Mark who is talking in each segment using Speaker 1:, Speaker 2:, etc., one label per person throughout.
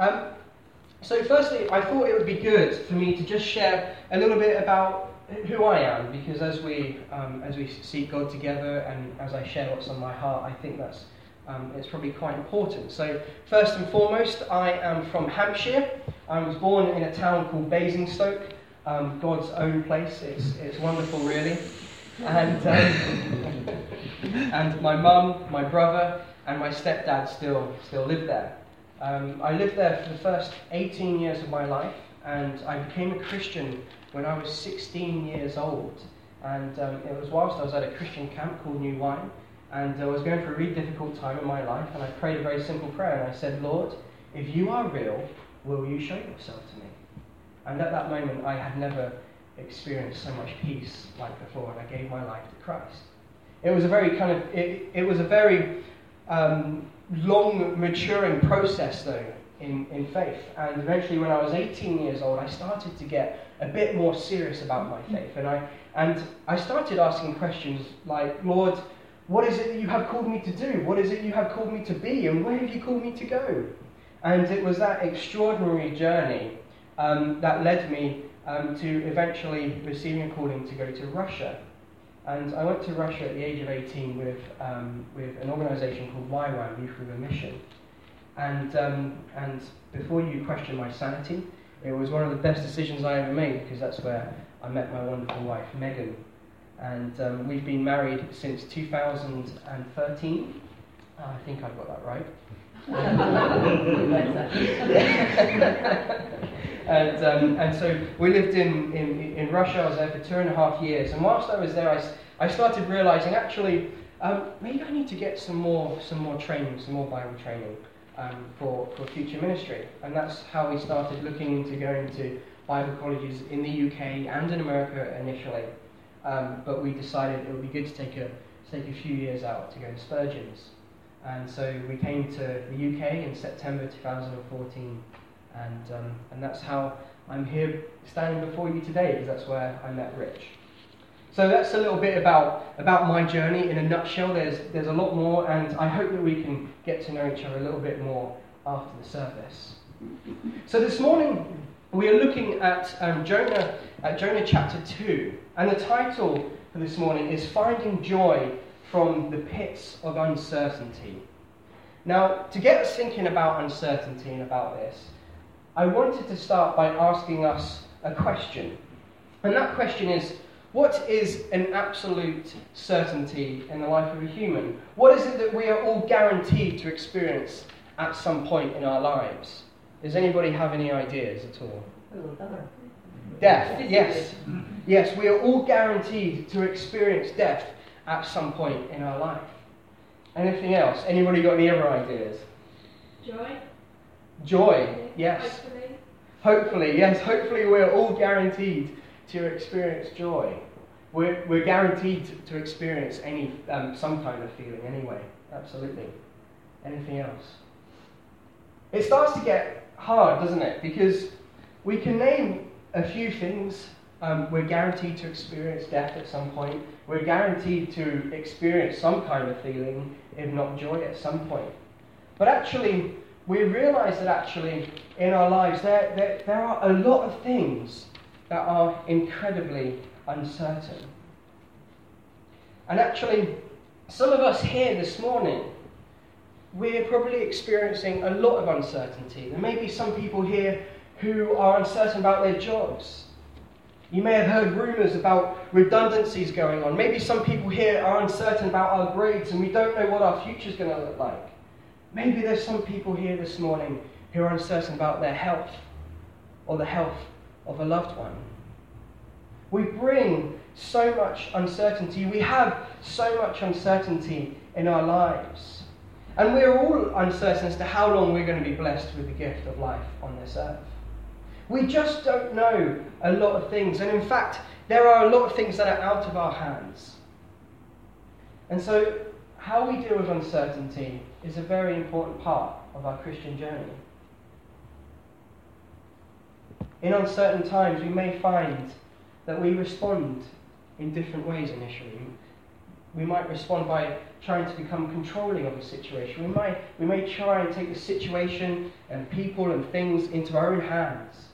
Speaker 1: Um, so, firstly, I thought it would be good for me to just share a little bit about who I am, because as we um, as we seek God together and as I share what's on my heart, I think that's um, it's probably quite important. So, first and foremost, I am from Hampshire. I was born in a town called Basingstoke, um, God's own place. It's, it's wonderful, really. And, um, and my mum, my brother, and my stepdad still, still live there. Um, I lived there for the first 18 years of my life, and I became a Christian when I was 16 years old. And um, it was whilst I was at a Christian camp called New Wine, and I was going through a really difficult time in my life, and I prayed a very simple prayer, and I said, Lord, if you are real, will you show yourself to me? And at that moment, I had never experienced so much peace like before, and I gave my life to Christ. It was a very kind of, it, it was a very um, long maturing process, though, in, in faith. And eventually, when I was 18 years old, I started to get a bit more serious about my faith. And I, and I started asking questions like, Lord, what is it that you have called me to do? What is it you have called me to be? And where have you called me to go? And it was that extraordinary journey um, that led me um, to eventually receiving a calling to go to Russia. And I went to Russia at the age of 18 with, um, with an organization called YWAM, Youth with a Mission. And, um, and before you question my sanity, it was one of the best decisions I ever made because that's where I met my wonderful wife, Megan. And um, we've been married since 2013. Uh, I think I've got that right. and, um, and so we lived in, in, in Russia. I was there for two and a half years. And whilst I was there, I, I started realizing actually, um, maybe I need to get some more, some more training, some more Bible training um, for, for future ministry. And that's how we started looking into going to Bible colleges in the UK and in America initially. Um, but we decided it would be good to take a, take a few years out to go to Spurgeon's. And so we came to the UK in September 2014, and, um, and that's how I'm here standing before you today, because that's where I met Rich. So that's a little bit about, about my journey in a nutshell. There's, there's a lot more, and I hope that we can get to know each other a little bit more after the service. So this morning, we are looking at um, Jonah, at Jonah chapter 2, and the title for this morning is Finding Joy from the pits of uncertainty. Now, to get us thinking about uncertainty and about this, I wanted to start by asking us a question. And that question is what is an absolute certainty in the life of a human? What is it that we are all guaranteed to experience at some point in our lives? Does anybody have any ideas at all? Death, yes. Yes, we are all guaranteed to experience death at some point in our life. Anything else? Anybody got any other ideas?
Speaker 2: Joy.
Speaker 1: Joy, yes.
Speaker 2: Hopefully.
Speaker 1: Hopefully, yes. Hopefully, we're all guaranteed to experience joy. We're, we're guaranteed to experience any um, some kind of feeling anyway. Absolutely. Anything else? It starts to get hard, doesn't it? Because we can name a few things um, we're guaranteed to experience death at some point. We're guaranteed to experience some kind of feeling, if not joy, at some point. But actually, we realize that actually in our lives there, there, there are a lot of things that are incredibly uncertain. And actually, some of us here this morning, we're probably experiencing a lot of uncertainty. There may be some people here who are uncertain about their jobs. You may have heard rumours about redundancies going on. Maybe some people here are uncertain about our grades and we don't know what our future is going to look like. Maybe there's some people here this morning who are uncertain about their health or the health of a loved one. We bring so much uncertainty. We have so much uncertainty in our lives. And we're all uncertain as to how long we're going to be blessed with the gift of life on this earth. We just don't know a lot of things. And in fact, there are a lot of things that are out of our hands. And so, how we deal with uncertainty is a very important part of our Christian journey. In uncertain times, we may find that we respond in different ways initially. We might respond by trying to become controlling of the situation. We might we may try and take the situation and people and things into our own hands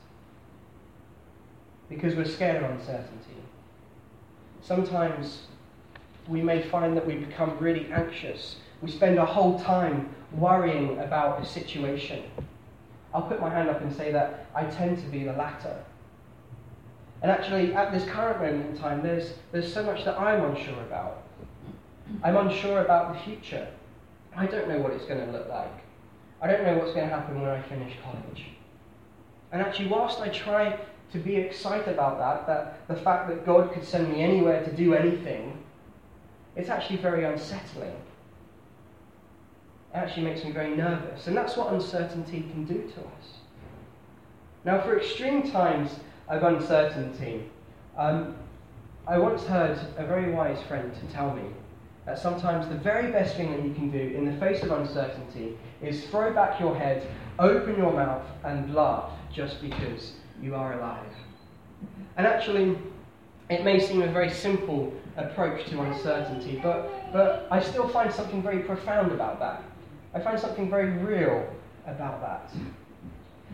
Speaker 1: because we're scared of uncertainty. Sometimes we may find that we become really anxious. We spend our whole time worrying about a situation. I'll put my hand up and say that I tend to be the latter. And actually, at this current moment in time, there's, there's so much that I'm unsure about. I'm unsure about the future. I don't know what it's going to look like. I don't know what's going to happen when I finish college. And actually, whilst I try to be excited about that, that the fact that God could send me anywhere to do anything, it's actually very unsettling. Actually makes me very nervous. And that's what uncertainty can do to us. Now, for extreme times of uncertainty, um, I once heard a very wise friend tell me that sometimes the very best thing that you can do in the face of uncertainty is throw back your head, open your mouth, and laugh just because you are alive. And actually, it may seem a very simple approach to uncertainty, but, but I still find something very profound about that. I find something very real about that.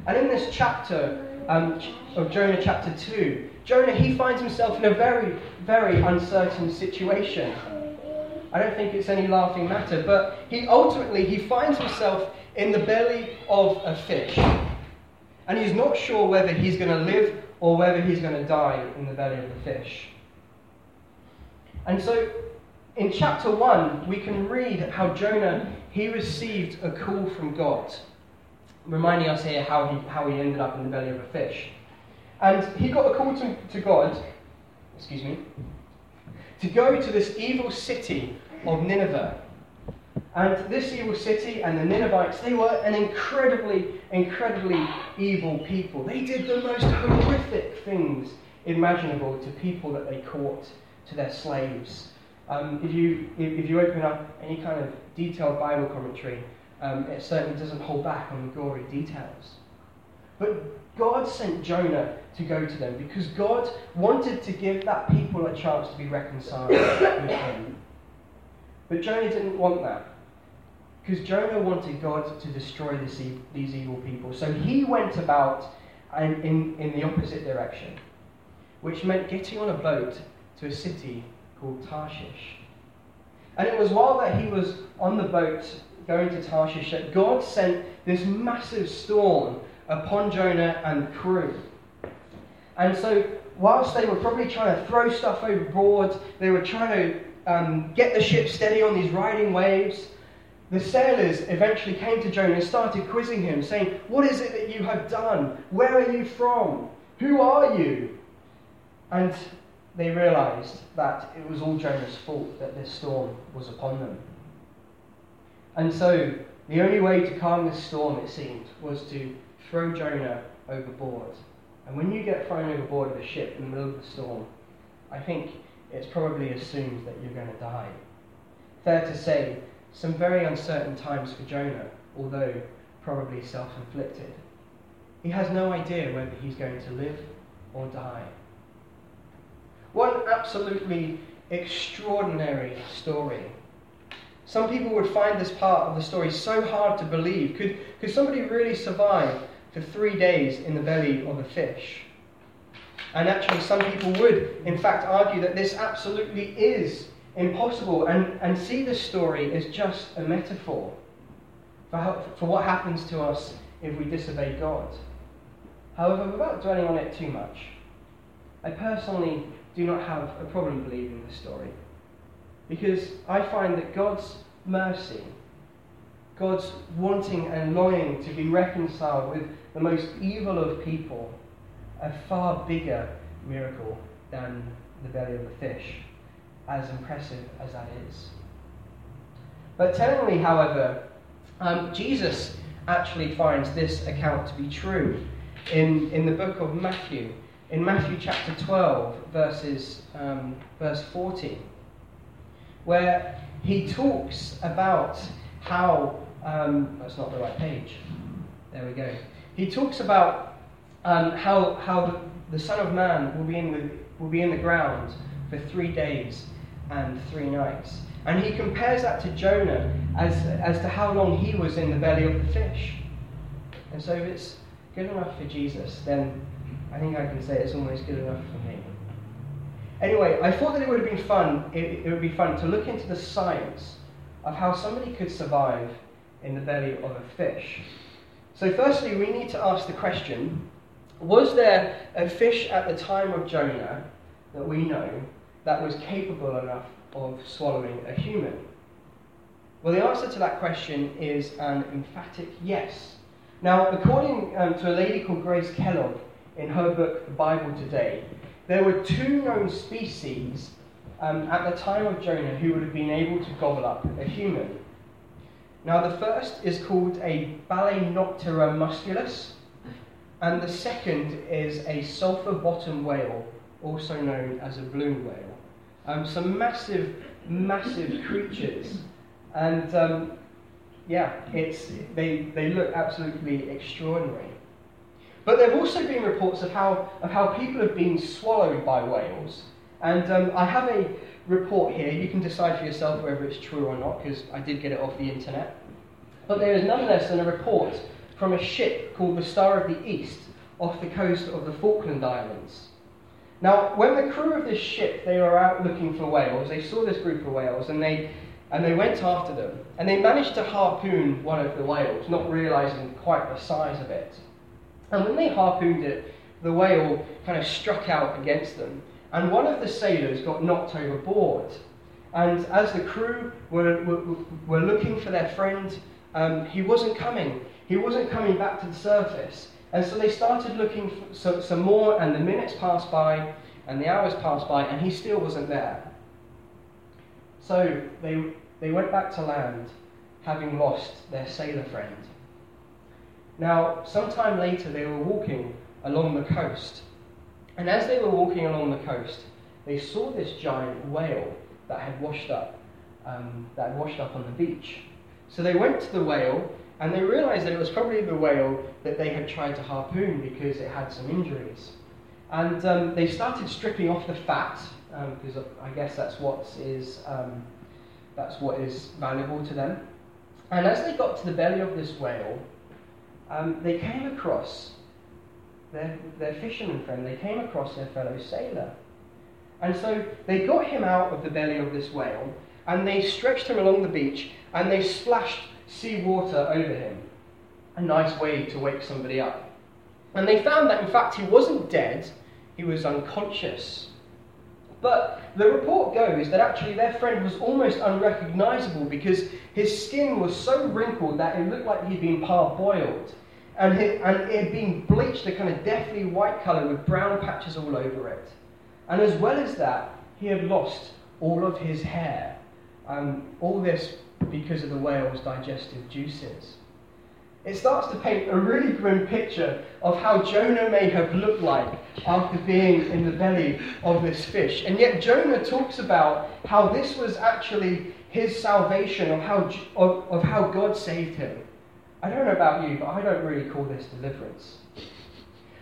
Speaker 1: And in this chapter um, of Jonah, chapter 2, Jonah, he finds himself in a very, very uncertain situation. I don't think it's any laughing matter, but he ultimately he finds himself in the belly of a fish. And he's not sure whether he's going to live or whether he's going to die in the belly of the fish. And so in chapter 1, we can read how Jonah he received a call from God, reminding us here how he, how he ended up in the belly of a fish. And he got a call to, to God, excuse me, to go to this evil city of Nineveh and this evil city and the Ninevites, they were an incredibly, incredibly evil people. They did the most horrific things imaginable to people that they caught, to their slaves. Um, if, you, if, you open up any kind of detailed Bible commentary, um, it certainly doesn't hold back on the gory details. But God sent Jonah to go to them because God wanted to give that people a chance to be reconciled with him. But Jonah didn't want that. Because Jonah wanted God to destroy this, these evil people. So he went about in, in, in the opposite direction, which meant getting on a boat to a city called Tarshish. And it was while that he was on the boat going to Tarshish that God sent this massive storm upon Jonah and the crew. And so, whilst they were probably trying to throw stuff overboard, they were trying to um, get the ship steady on these riding waves, the sailors eventually came to Jonah and started quizzing him, saying, What is it that you have done? Where are you from? Who are you? And they realized that it was all Jonah's fault that this storm was upon them. And so, the only way to calm this storm, it seemed, was to throw Jonah overboard. And when you get thrown overboard of a ship in the middle of the storm, I think it's probably assumed that you're going to die. Fair to say some very uncertain times for Jonah, although probably self inflicted. He has no idea whether he's going to live or die. One absolutely extraordinary story. Some people would find this part of the story so hard to believe. Could, could somebody really survive for three days in the belly of a fish? And actually, some people would, in fact, argue that this absolutely is impossible and, and see this story as just a metaphor for, how, for what happens to us if we disobey God. However, without dwelling on it too much, I personally do not have a problem believing this story because I find that God's mercy, God's wanting and longing to be reconciled with the most evil of people, a far bigger miracle than the belly of the fish as impressive as that is. But tellingly, however, um, Jesus actually finds this account to be true in, in the book of Matthew, in Matthew chapter 12, verses, um, verse 40, where he talks about how, um, that's not the right page, there we go. He talks about um, how, how the, the Son of Man will be, in the, will be in the ground for three days and three nights. And he compares that to Jonah as, as to how long he was in the belly of the fish. And so if it's good enough for Jesus, then I think I can say it's almost good enough for me. Anyway, I thought that it would have been fun, it, it would be fun to look into the science of how somebody could survive in the belly of a fish. So, firstly, we need to ask the question was there a fish at the time of Jonah that we know that was capable enough of swallowing a human? Well, the answer to that question is an emphatic yes. Now, according um, to a lady called Grace Kellogg in her book, The Bible Today, there were two known species um, at the time of Jonah who would have been able to gobble up a human. Now, the first is called a Balaenoptera musculus, and the second is a sulphur bottom whale, also known as a balloon whale. Um, some massive, massive creatures. And um, yeah, it's, they, they look absolutely extraordinary. But there have also been reports of how, of how people have been swallowed by whales. And um, I have a report here. You can decide for yourself whether it's true or not, because I did get it off the internet. But there is none less than a report from a ship called the Star of the East off the coast of the Falkland Islands. Now, when the crew of this ship they were out looking for whales, they saw this group of whales and they and they went after them. And they managed to harpoon one of the whales, not realizing quite the size of it. And when they harpooned it, the whale kind of struck out against them. And one of the sailors got knocked overboard. And as the crew were, were, were looking for their friend, um, he wasn't coming. He wasn't coming back to the surface. And so they started looking for some, some more, and the minutes passed by, and the hours passed by, and he still wasn't there. So they, they went back to land, having lost their sailor friend. Now, sometime later, they were walking along the coast. And as they were walking along the coast, they saw this giant whale that had washed up, um, that had washed up on the beach. So they went to the whale and they realized that it was probably the whale that they had tried to harpoon because it had some injuries. And um, they started stripping off the fat because um, I guess that's what is um, that's what is valuable to them. And as they got to the belly of this whale, um, they came across their, their fisherman friend, they came across their fellow sailor. And so they got him out of the belly of this whale and they stretched him along the beach and they splashed sea water over him. A nice way to wake somebody up. And they found that, in fact, he wasn't dead, he was unconscious. But the report goes that actually their friend was almost unrecognizable because his skin was so wrinkled that it looked like he'd been parboiled. And, it, and it had been bleached a kind of deathly white colour with brown patches all over it. And as well as that, he had lost all of his hair. Um, all this because of the whale's digestive juices. It starts to paint a really grim picture of how Jonah may have looked like after being in the belly of this fish. And yet, Jonah talks about how this was actually his salvation, of how, of, of how God saved him. I don't know about you, but I don't really call this deliverance.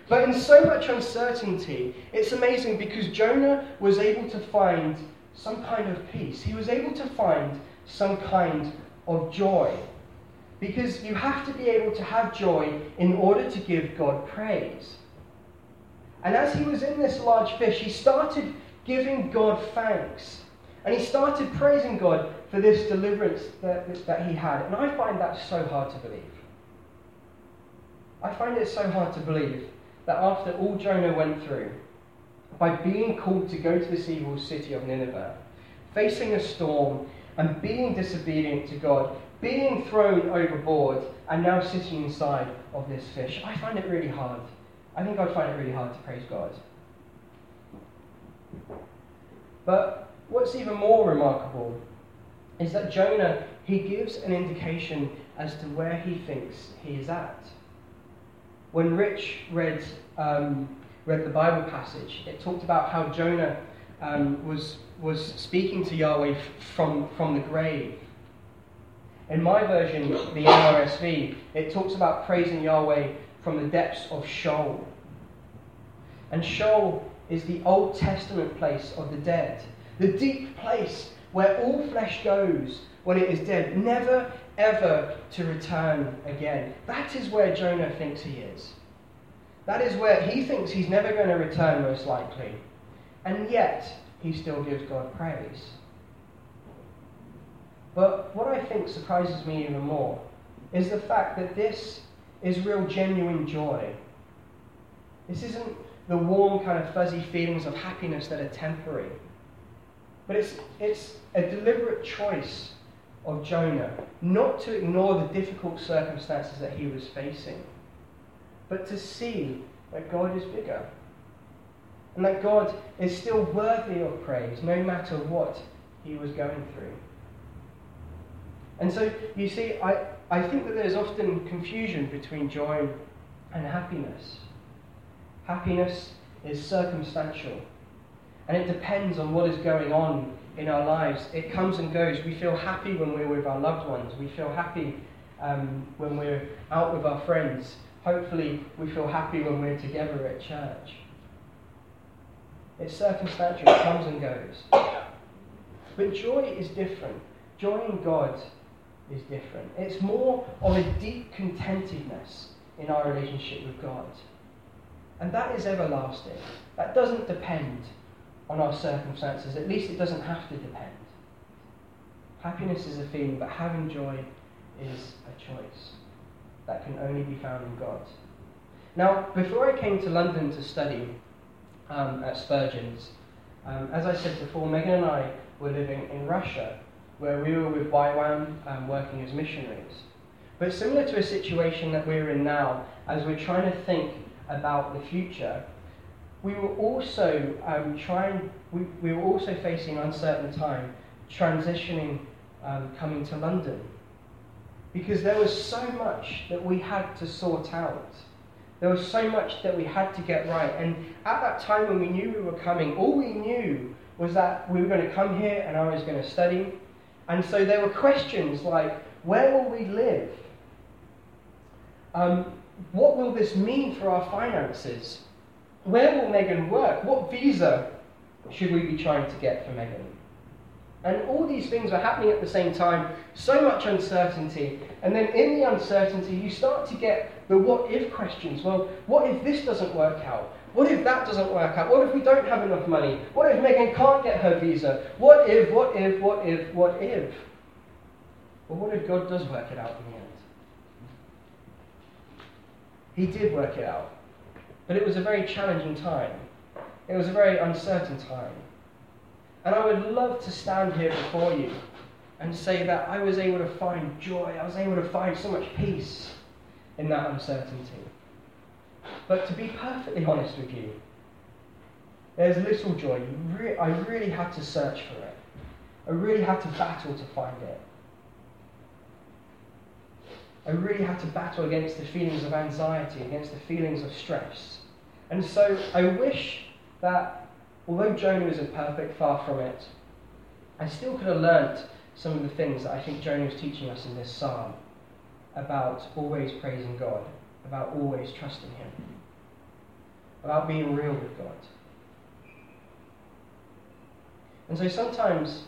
Speaker 1: But in so much uncertainty, it's amazing because Jonah was able to find some kind of peace. He was able to find some kind of joy. Because you have to be able to have joy in order to give God praise. And as he was in this large fish, he started giving God thanks. And he started praising God for this deliverance that, that he had. And I find that so hard to believe. I find it so hard to believe that after all Jonah went through, by being called to go to this evil city of Nineveh, facing a storm and being disobedient to God, being thrown overboard, and now sitting inside of this fish. I find it really hard. I think I'd find it really hard to praise God. But what's even more remarkable is that Jonah, he gives an indication as to where he thinks he is at. When Rich read, um, read the Bible passage, it talked about how Jonah um, was was speaking to Yahweh from, from the grave. In my version, the NRSV, it talks about praising Yahweh from the depths of Sheol. And Sheol is the Old Testament place of the dead. the deep place where all flesh goes when it is dead, never ever to return again. That is where Jonah thinks he is. That is where he thinks he's never going to return, most likely. And yet, he still gives God praise. But what I think surprises me even more is the fact that this is real, genuine joy. This isn't the warm, kind of fuzzy feelings of happiness that are temporary. But it's, it's a deliberate choice of Jonah not to ignore the difficult circumstances that he was facing, but to see that God is bigger and that God is still worthy of praise no matter what he was going through. And so, you see, I, I think that there's often confusion between joy and happiness. Happiness is circumstantial, and it depends on what is going on in our lives. It comes and goes. We feel happy when we're with our loved ones, we feel happy um, when we're out with our friends. Hopefully, we feel happy when we're together at church. It's circumstantial, it comes and goes. But joy is different. Joy in God is different. It's more of a deep contentedness in our relationship with God. And that is everlasting. That doesn't depend on our circumstances. At least it doesn't have to depend. Happiness is a feeling, but having joy is a choice that can only be found in God. Now, before I came to London to study um, at Spurgeon's, um, as I said before, Megan and I were living in Russia where we were with YWAM um, working as missionaries. But similar to a situation that we're in now, as we're trying to think about the future, we were also um, trying, we, we were also facing uncertain time, transitioning, um, coming to London. Because there was so much that we had to sort out. There was so much that we had to get right. And at that time when we knew we were coming, all we knew was that we were going to come here and I was going to study and so there were questions like, where will we live? Um, what will this mean for our finances? Where will Megan work? What visa should we be trying to get for Megan? And all these things are happening at the same time, so much uncertainty. And then in the uncertainty, you start to get the what if questions. Well, what if this doesn't work out? What if that doesn't work out? What if we don't have enough money? What if Megan can't get her visa? What if, what if, what if, what if? Well, what if God does work it out in the end? He did work it out. But it was a very challenging time. It was a very uncertain time. And I would love to stand here before you and say that I was able to find joy, I was able to find so much peace in that uncertainty. But to be perfectly honest with you, there's little joy. I really had to search for it. I really had to battle to find it. I really had to battle against the feelings of anxiety, against the feelings of stress. And so I wish that, although Jonah isn't perfect, far from it, I still could have learnt some of the things that I think Jonah is teaching us in this psalm about always praising God, about always trusting Him about being real with God. And so sometimes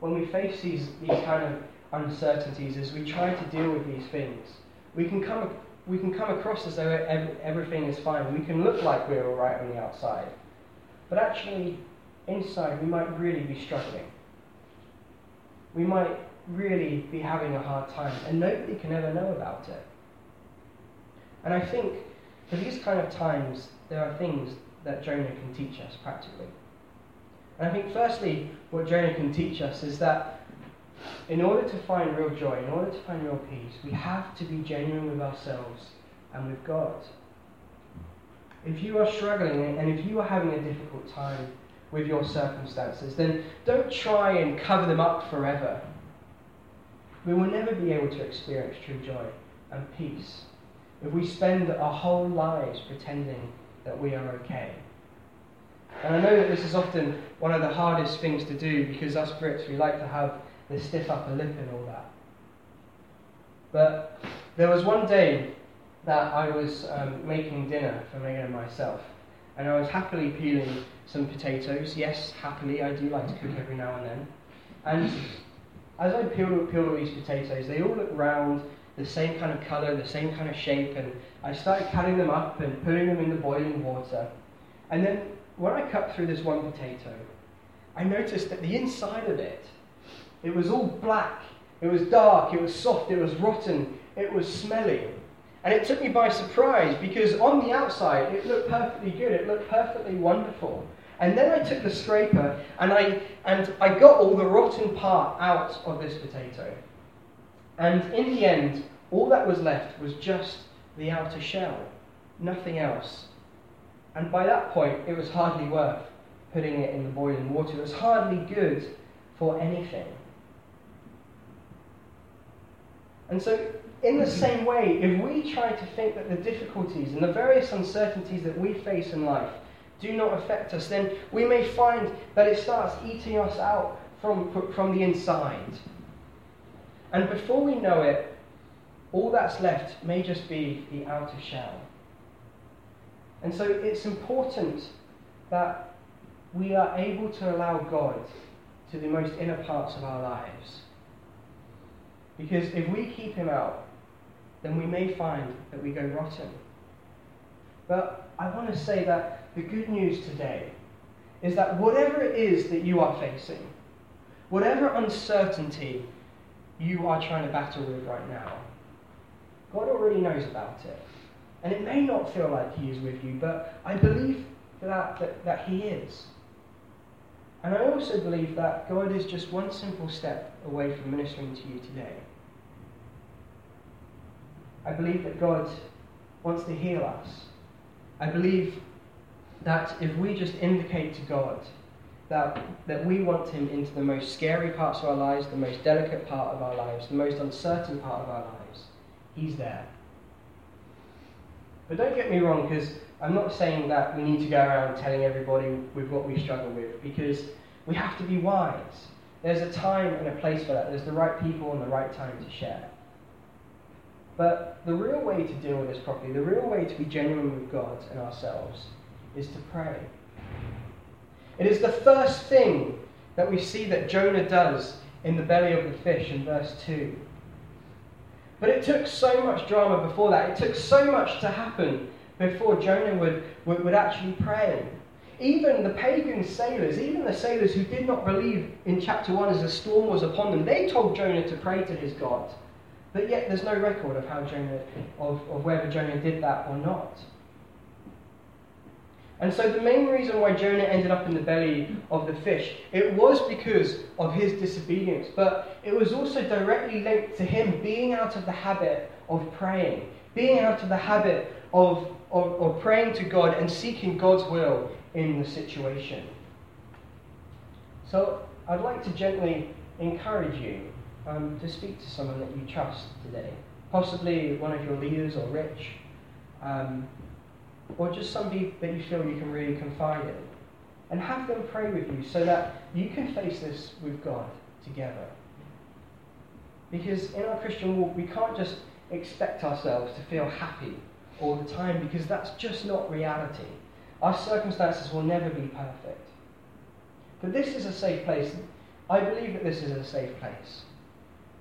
Speaker 1: when we face these, these kind of uncertainties, as we try to deal with these things, we can come, we can come across as though everything is fine. We can look like we're all right on the outside. But actually, inside, we might really be struggling. We might really be having a hard time, and nobody can ever know about it. And I think for these kind of times, there are things that Jonah can teach us practically. And I think, firstly, what Jonah can teach us is that in order to find real joy, in order to find real peace, we have to be genuine with ourselves and with God. If you are struggling and if you are having a difficult time with your circumstances, then don't try and cover them up forever. We will never be able to experience true joy and peace if we spend our whole lives pretending that we are okay. And I know that this is often one of the hardest things to do because us Brits, we like to have the stiff upper lip and all that. But there was one day that I was um, making dinner for Megan and myself. and I was happily peeling some potatoes. Yes, happily, I do like to cook every now and then. And as I peeled, peeled all these potatoes, they all look round, the same kind of colour, the same kind of shape, and I started cutting them up and putting them in the boiling water. And then when I cut through this one potato, I noticed that the inside of it, it was all black, it was dark, it was soft, it was rotten, it was smelly. And it took me by surprise because on the outside it looked perfectly good, it looked perfectly wonderful. And then I took the scraper and I, and I got all the rotten part out of this potato. And in the end, all that was left was just the outer shell, nothing else. And by that point, it was hardly worth putting it in the boiling water. It was hardly good for anything. And so, in the same way, if we try to think that the difficulties and the various uncertainties that we face in life do not affect us, then we may find that it starts eating us out from, from the inside. And before we know it, all that's left may just be the outer shell. And so it's important that we are able to allow God to the most inner parts of our lives. Because if we keep Him out, then we may find that we go rotten. But I want to say that the good news today is that whatever it is that you are facing, whatever uncertainty you are trying to battle with right now, God already knows about it. And it may not feel like He is with you, but I believe that, that, that He is. And I also believe that God is just one simple step away from ministering to you today. I believe that God wants to heal us. I believe that if we just indicate to God that, that we want Him into the most scary parts of our lives, the most delicate part of our lives, the most uncertain part of our lives, He's there. But don't get me wrong, because I'm not saying that we need to go around telling everybody with what we struggle with, because we have to be wise. There's a time and a place for that. There's the right people and the right time to share. But the real way to deal with this properly, the real way to be genuine with God and ourselves, is to pray. It is the first thing that we see that Jonah does in the belly of the fish in verse 2. But it took so much drama before that. It took so much to happen before Jonah would, would, would actually pray. Even the pagan sailors, even the sailors who did not believe in chapter 1 as the storm was upon them, they told Jonah to pray to his God. But yet there's no record of how Jonah, of, of whether Jonah did that or not. And so the main reason why Jonah ended up in the belly of the fish, it was because of his disobedience, but it was also directly linked to him being out of the habit of praying, being out of the habit of, of, of praying to God and seeking God's will in the situation. So I'd like to gently encourage you um, to speak to someone that you trust today, possibly one of your leaders or rich. Um, or just somebody that you feel you can really confide in. And have them pray with you so that you can face this with God together. Because in our Christian walk, we can't just expect ourselves to feel happy all the time because that's just not reality. Our circumstances will never be perfect. But this is a safe place. I believe that this is a safe place.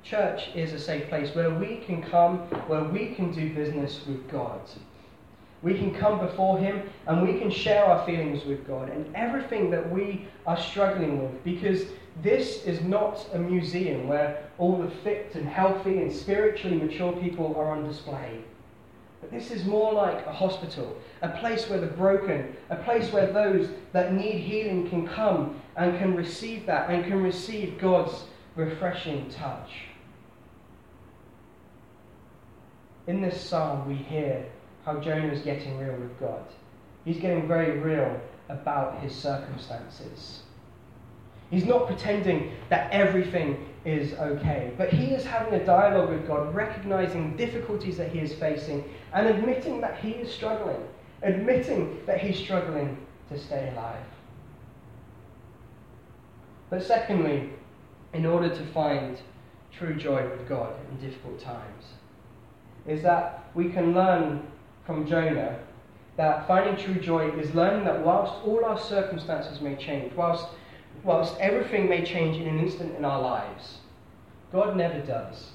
Speaker 1: Church is a safe place where we can come, where we can do business with God. We can come before Him and we can share our feelings with God and everything that we are struggling with because this is not a museum where all the fit and healthy and spiritually mature people are on display. But this is more like a hospital, a place where the broken, a place where those that need healing can come and can receive that and can receive God's refreshing touch. In this psalm, we hear how Jonah is getting real with God. He's getting very real about his circumstances. He's not pretending that everything is okay, but he is having a dialogue with God, recognizing difficulties that he is facing and admitting that he is struggling, admitting that he's struggling to stay alive. But secondly, in order to find true joy with God in difficult times, is that we can learn from Jonah that finding true joy is learning that whilst all our circumstances may change, whilst, whilst everything may change in an instant in our lives, God never does.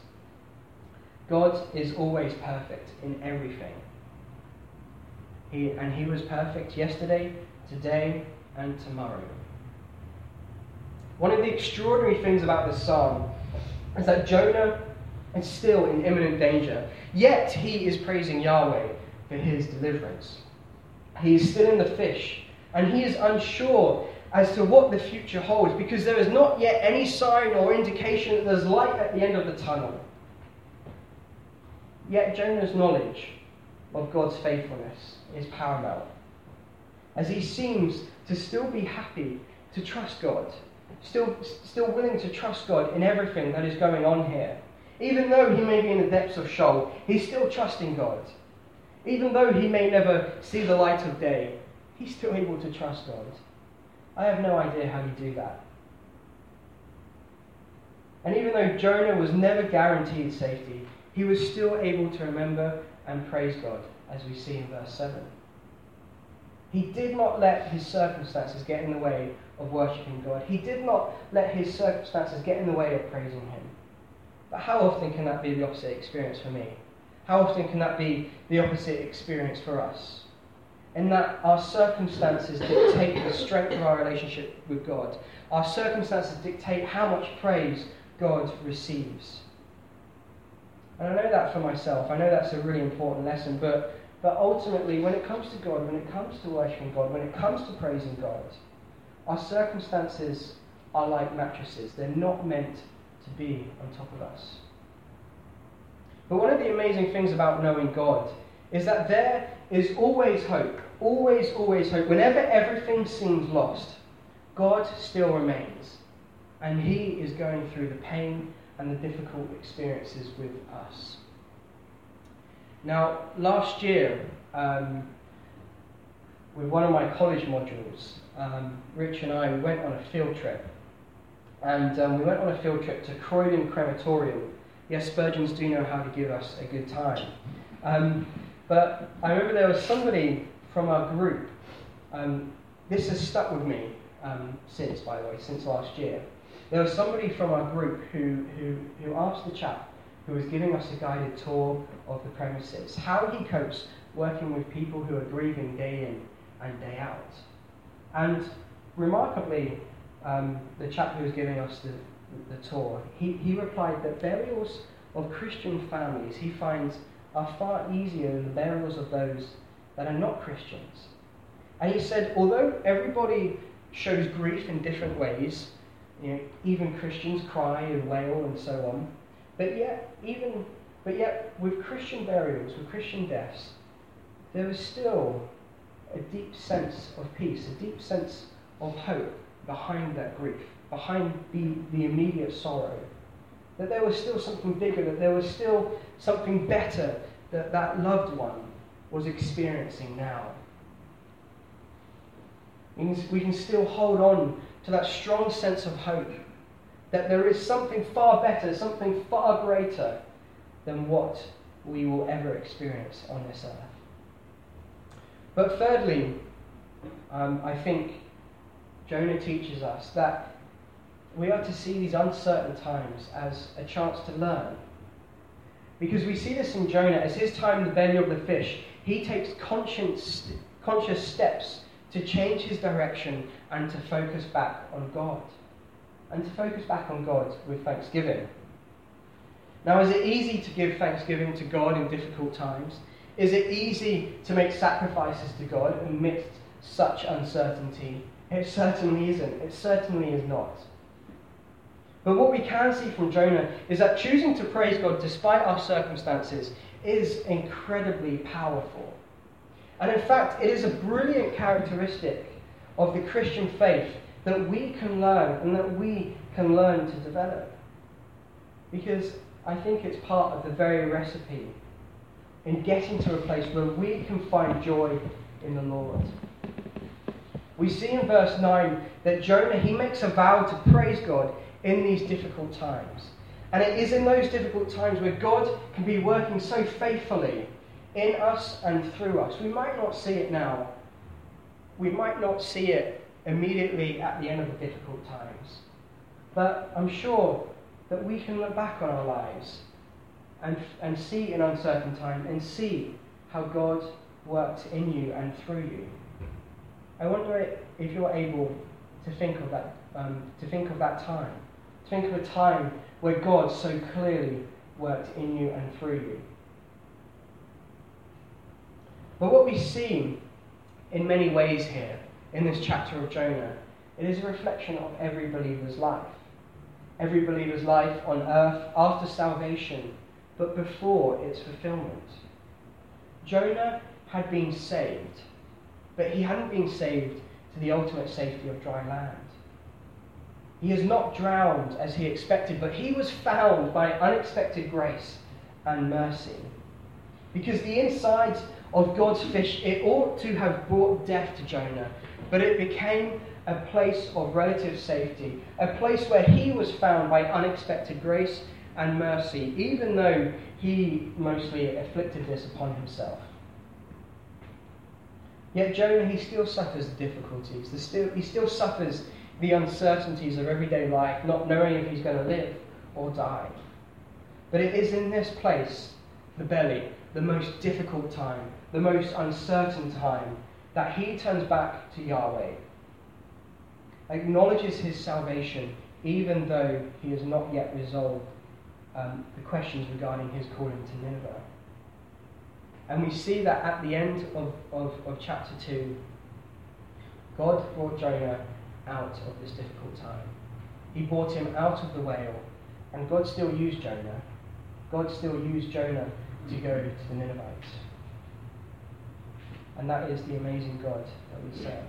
Speaker 1: God is always perfect in everything. He, and He was perfect yesterday, today, and tomorrow. One of the extraordinary things about this psalm is that Jonah is still in imminent danger, yet he is praising Yahweh for his deliverance. He is still in the fish, and he is unsure as to what the future holds because there is not yet any sign or indication that there's light at the end of the tunnel. Yet Jonah's knowledge of God's faithfulness is paramount, as he seems to still be happy to trust God, still, still willing to trust God in everything that is going on here. Even though he may be in the depths of Sheol, he's still trusting God. Even though he may never see the light of day, he's still able to trust God. I have no idea how you do that. And even though Jonah was never guaranteed safety, he was still able to remember and praise God, as we see in verse 7. He did not let his circumstances get in the way of worshipping God. He did not let his circumstances get in the way of praising Him. But how often can that be the opposite experience for me? How often can that be the opposite experience for us? In that our circumstances dictate the strength of our relationship with God. Our circumstances dictate how much praise God receives. And I know that for myself. I know that's a really important lesson. But, but ultimately, when it comes to God, when it comes to worshiping God, when it comes to praising God, our circumstances are like mattresses. They're not meant to be on top of us. But one of the amazing things about knowing God is that there is always hope. Always, always hope. Whenever everything seems lost, God still remains. And He is going through the pain and the difficult experiences with us. Now, last year, um, with one of my college modules, um, Rich and I we went on a field trip. And um, we went on a field trip to Croydon Crematorium. Yes, Spurgeons do know how to give us a good time. Um, but I remember there was somebody from our group. Um, this has stuck with me um, since, by the way, since last year. There was somebody from our group who, who, who asked the chap who was giving us a guided tour of the premises how he copes working with people who are grieving day in and day out. And remarkably, um, the chap who was giving us the, the tour, he, he replied that burials of Christian families he finds are far easier than the burials of those that are not Christians. And he said, although everybody shows grief in different ways, you know, even Christians cry and wail and so on. But yet, even but yet, with Christian burials, with Christian deaths, there is still a deep sense of peace, a deep sense of hope behind that grief, behind the, the immediate sorrow. That there was still something bigger, that there was still something better that that loved one was experiencing now. We can still hold on to that strong sense of hope that there is something far better, something far greater than what we will ever experience on this earth. But thirdly, um, I think Jonah teaches us that we are to see these uncertain times as a chance to learn. Because we see this in Jonah as his time in the belly of the fish, he takes conscious, conscious steps to change his direction and to focus back on God. And to focus back on God with thanksgiving. Now, is it easy to give thanksgiving to God in difficult times? Is it easy to make sacrifices to God amidst such uncertainty? It certainly isn't. It certainly is not. But what we can see from Jonah is that choosing to praise God despite our circumstances is incredibly powerful. And in fact, it is a brilliant characteristic of the Christian faith that we can learn and that we can learn to develop. Because I think it's part of the very recipe in getting to a place where we can find joy in the Lord. We see in verse 9 that Jonah, he makes a vow to praise God in these difficult times. And it is in those difficult times where God can be working so faithfully in us and through us. We might not see it now. We might not see it immediately at the end of the difficult times. But I'm sure that we can look back on our lives and, and see in uncertain time and see how God worked in you and through you. I wonder if you're able to think of that, um, to think of that time, think of a time where God so clearly worked in you and through you. But what we see in many ways here in this chapter of Jonah, it is a reflection of every believer's life. Every believer's life on earth after salvation, but before its fulfillment. Jonah had been saved, but he hadn't been saved to the ultimate safety of dry land. He is not drowned as he expected, but he was found by unexpected grace and mercy. Because the insides of God's fish, it ought to have brought death to Jonah, but it became a place of relative safety, a place where he was found by unexpected grace and mercy, even though he mostly afflicted this upon himself. Yet Jonah, he still suffers the difficulties. He still suffers the uncertainties of everyday life, not knowing if he's going to live or die. But it is in this place, the belly, the most difficult time, the most uncertain time, that he turns back to Yahweh, acknowledges his salvation, even though he has not yet resolved um, the questions regarding his calling to Nineveh. And we see that at the end of, of, of chapter 2, God brought Jonah out of this difficult time. He brought him out of the whale, and God still used Jonah. God still used Jonah to go to the Ninevites. And that is the amazing God that we serve.